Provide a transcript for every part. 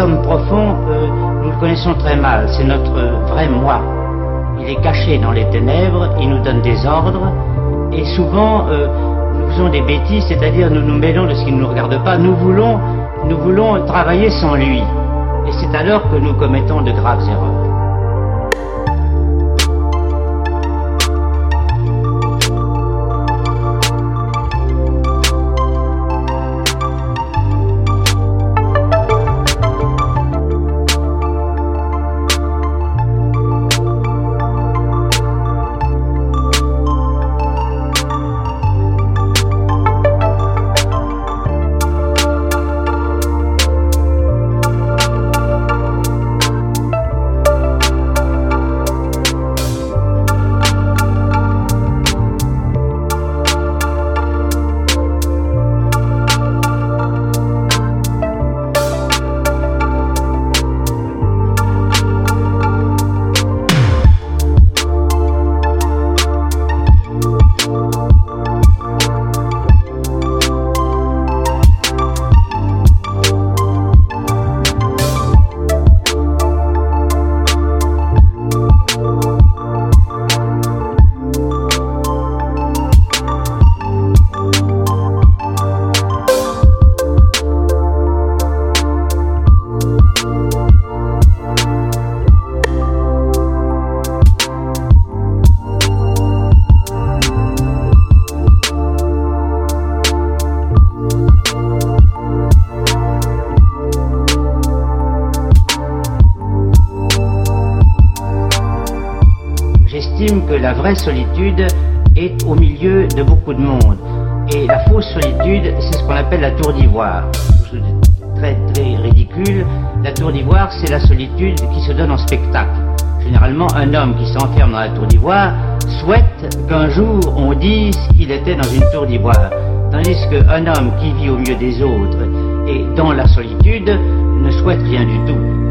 homme profond, nous le connaissons très mal, c'est notre vrai moi. Il est caché dans les ténèbres, il nous donne des ordres, et souvent euh, nous faisons des bêtises, c'est-à-dire nous nous mêlons de ce qui ne nous regarde pas, nous voulons travailler sans lui. Et c'est alors que nous commettons de graves erreurs. Que la vraie solitude est au milieu de beaucoup de monde. Et la fausse solitude, c'est ce qu'on appelle la tour d'ivoire. Très, très ridicule. La tour d'ivoire, c'est la solitude qui se donne en spectacle. Généralement, un homme qui s'enferme dans la tour d'ivoire souhaite qu'un jour on dise qu'il était dans une tour d'ivoire. Tandis qu'un homme qui vit au milieu des autres et dans la solitude ne souhaite rien du tout.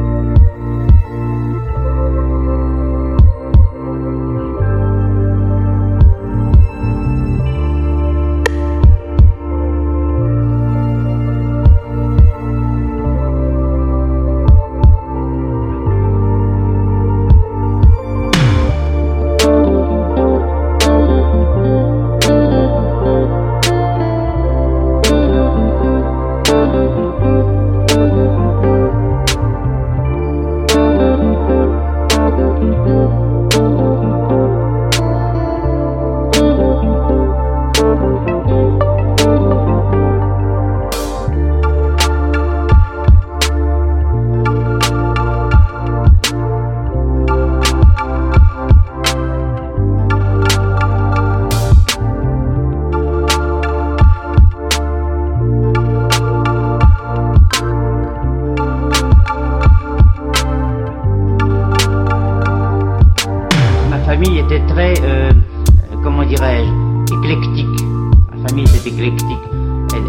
Famille était éclectique.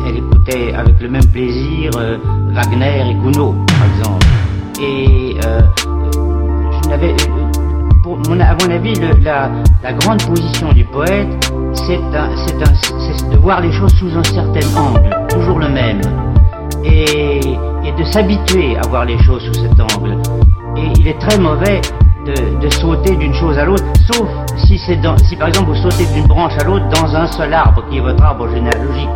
Elle, écoutait avec le même plaisir euh, Wagner et Gounod, par exemple. Et euh, je n'avais, pour mon, à mon avis, la, grande position du poète, c'est de voir les choses sous un certain angle, toujours le même, et, et de s'habituer à voir les choses sous cet angle. Et il est très mauvais de, sauter d'une chose à l'autre, sauf si, dans, si par exemple vous sautez d'une branche à l'autre dans un seul arbre, qui est votre arbre généalogique.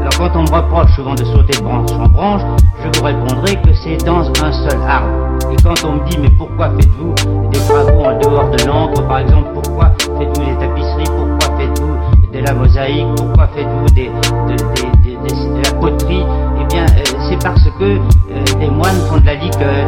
Alors quand on me reproche souvent de sauter de branche en branche, je vous répondrai que c'est dans un seul arbre. Et quand on me dit mais pourquoi faites-vous des travaux en dehors de l'encre par exemple, pourquoi faites-vous des tapisseries, pourquoi faites-vous de la mosaïque, pourquoi faites-vous de, la poterie? Eh bien euh, c'est parce que euh, des moines font de la liqueur.